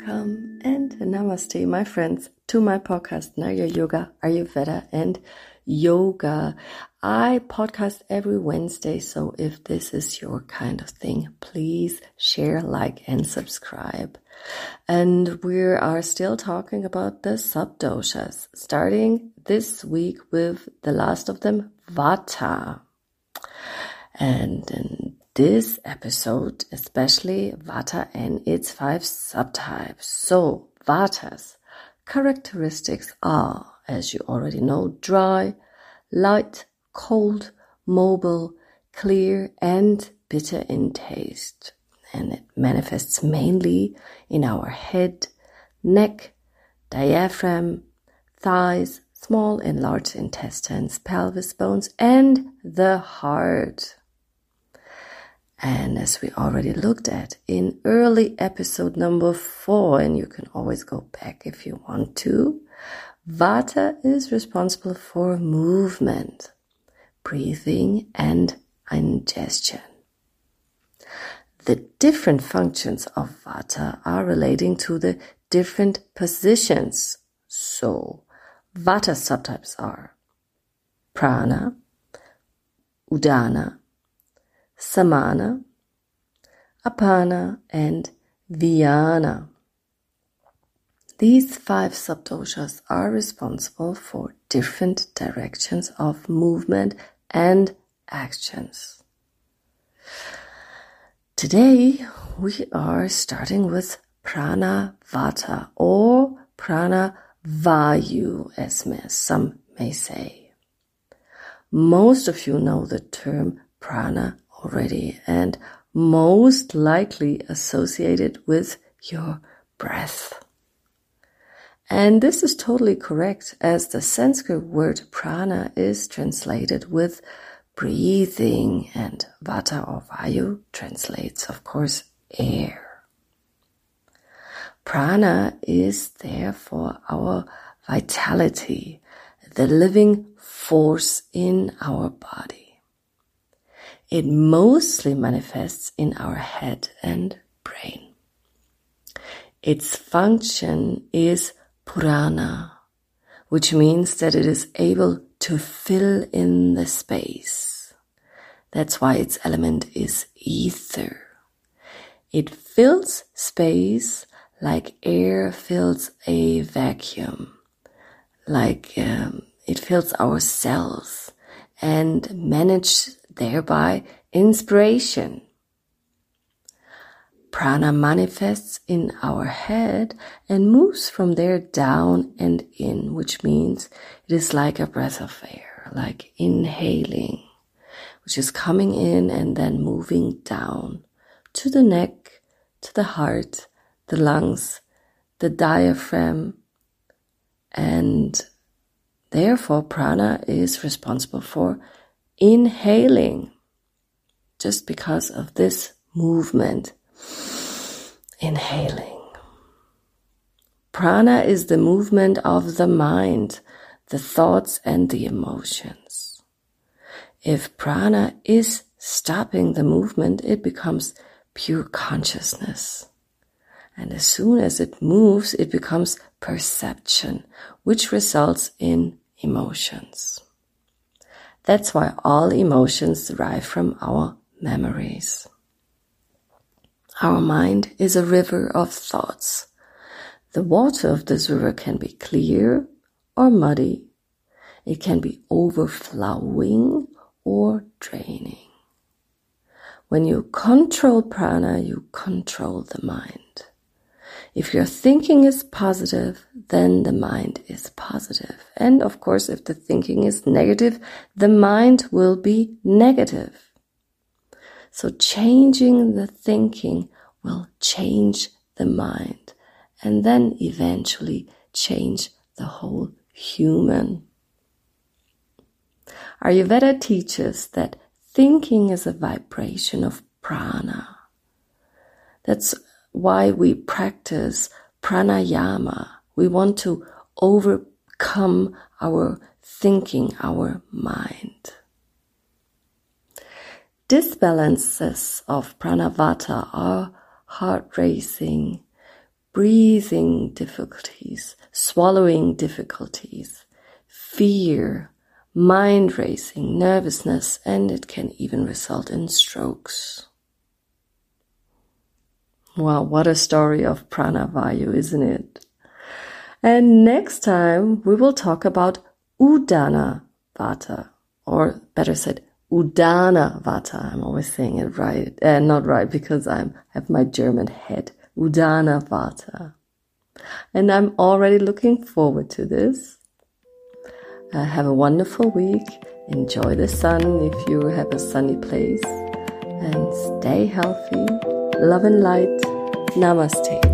Welcome and namaste, my friends, to my podcast, Nayur Yoga, Ayurveda, and Yoga. I podcast every Wednesday, so if this is your kind of thing, please share, like, and subscribe. And we are still talking about the subdoshas, starting this week with the last of them, Vata. And this episode, especially Vata and its five subtypes. So, Vata's characteristics are, as you already know, dry, light, cold, mobile, clear, and bitter in taste. And it manifests mainly in our head, neck, diaphragm, thighs, small and large intestines, pelvis bones, and the heart. And as we already looked at in early episode number four, and you can always go back if you want to, Vata is responsible for movement, breathing, and ingestion. The different functions of Vata are relating to the different positions. So, Vata subtypes are Prana, Udana, Samana, Apana, and Vyana. These five subdoshas are responsible for different directions of movement and actions. Today we are starting with Prana Vata or Prana Vayu, as some may say. Most of you know the term prana already and most likely associated with your breath. And this is totally correct as the Sanskrit word prana is translated with breathing and vata or vayu translates, of course, air. Prana is therefore our vitality, the living force in our body. It mostly manifests in our head and brain. Its function is purana, which means that it is able to fill in the space. That's why its element is ether. It fills space like air fills a vacuum, like um, it fills our cells and manages thereby inspiration. Prana manifests in our head and moves from there down and in, which means it is like a breath of air, like inhaling, which is coming in and then moving down to the neck, to the heart, the lungs, the diaphragm, and therefore prana is responsible for inhaling just because of this movement. Inhaling. Prana is the movement of the mind, the thoughts and the emotions. If prana is stopping the movement, it becomes pure consciousness. And as soon as it moves, it becomes perception, which results in emotions. That's why all emotions derive from our memories. Our mind is a river of thoughts. The water of this river can be clear or muddy. It can be overflowing or draining. When you control prana, you control the mind. If your thinking is positive, then the mind is positive. And of course, if the thinking is negative, the mind will be negative. So changing the thinking will change the mind and then eventually change the whole human. Ayurveda teaches that thinking is a vibration of prana. That's why we practice pranayama. We want to overcome our thinking, our mind. Disbalances of pranavata are heart racing, breathing difficulties, swallowing difficulties, fear, mind racing, nervousness, and it can even result in strokes. Wow, what a story of pranavayu, isn't it? And next time we will talk about Udana Vata, or better said, Udana Vata. I'm always saying it right, uh, not right because I have my German head. Udana Vata. And I'm already looking forward to this. Uh, have a wonderful week. Enjoy the sun if you have a sunny place. And stay healthy. Love and light. Namaste.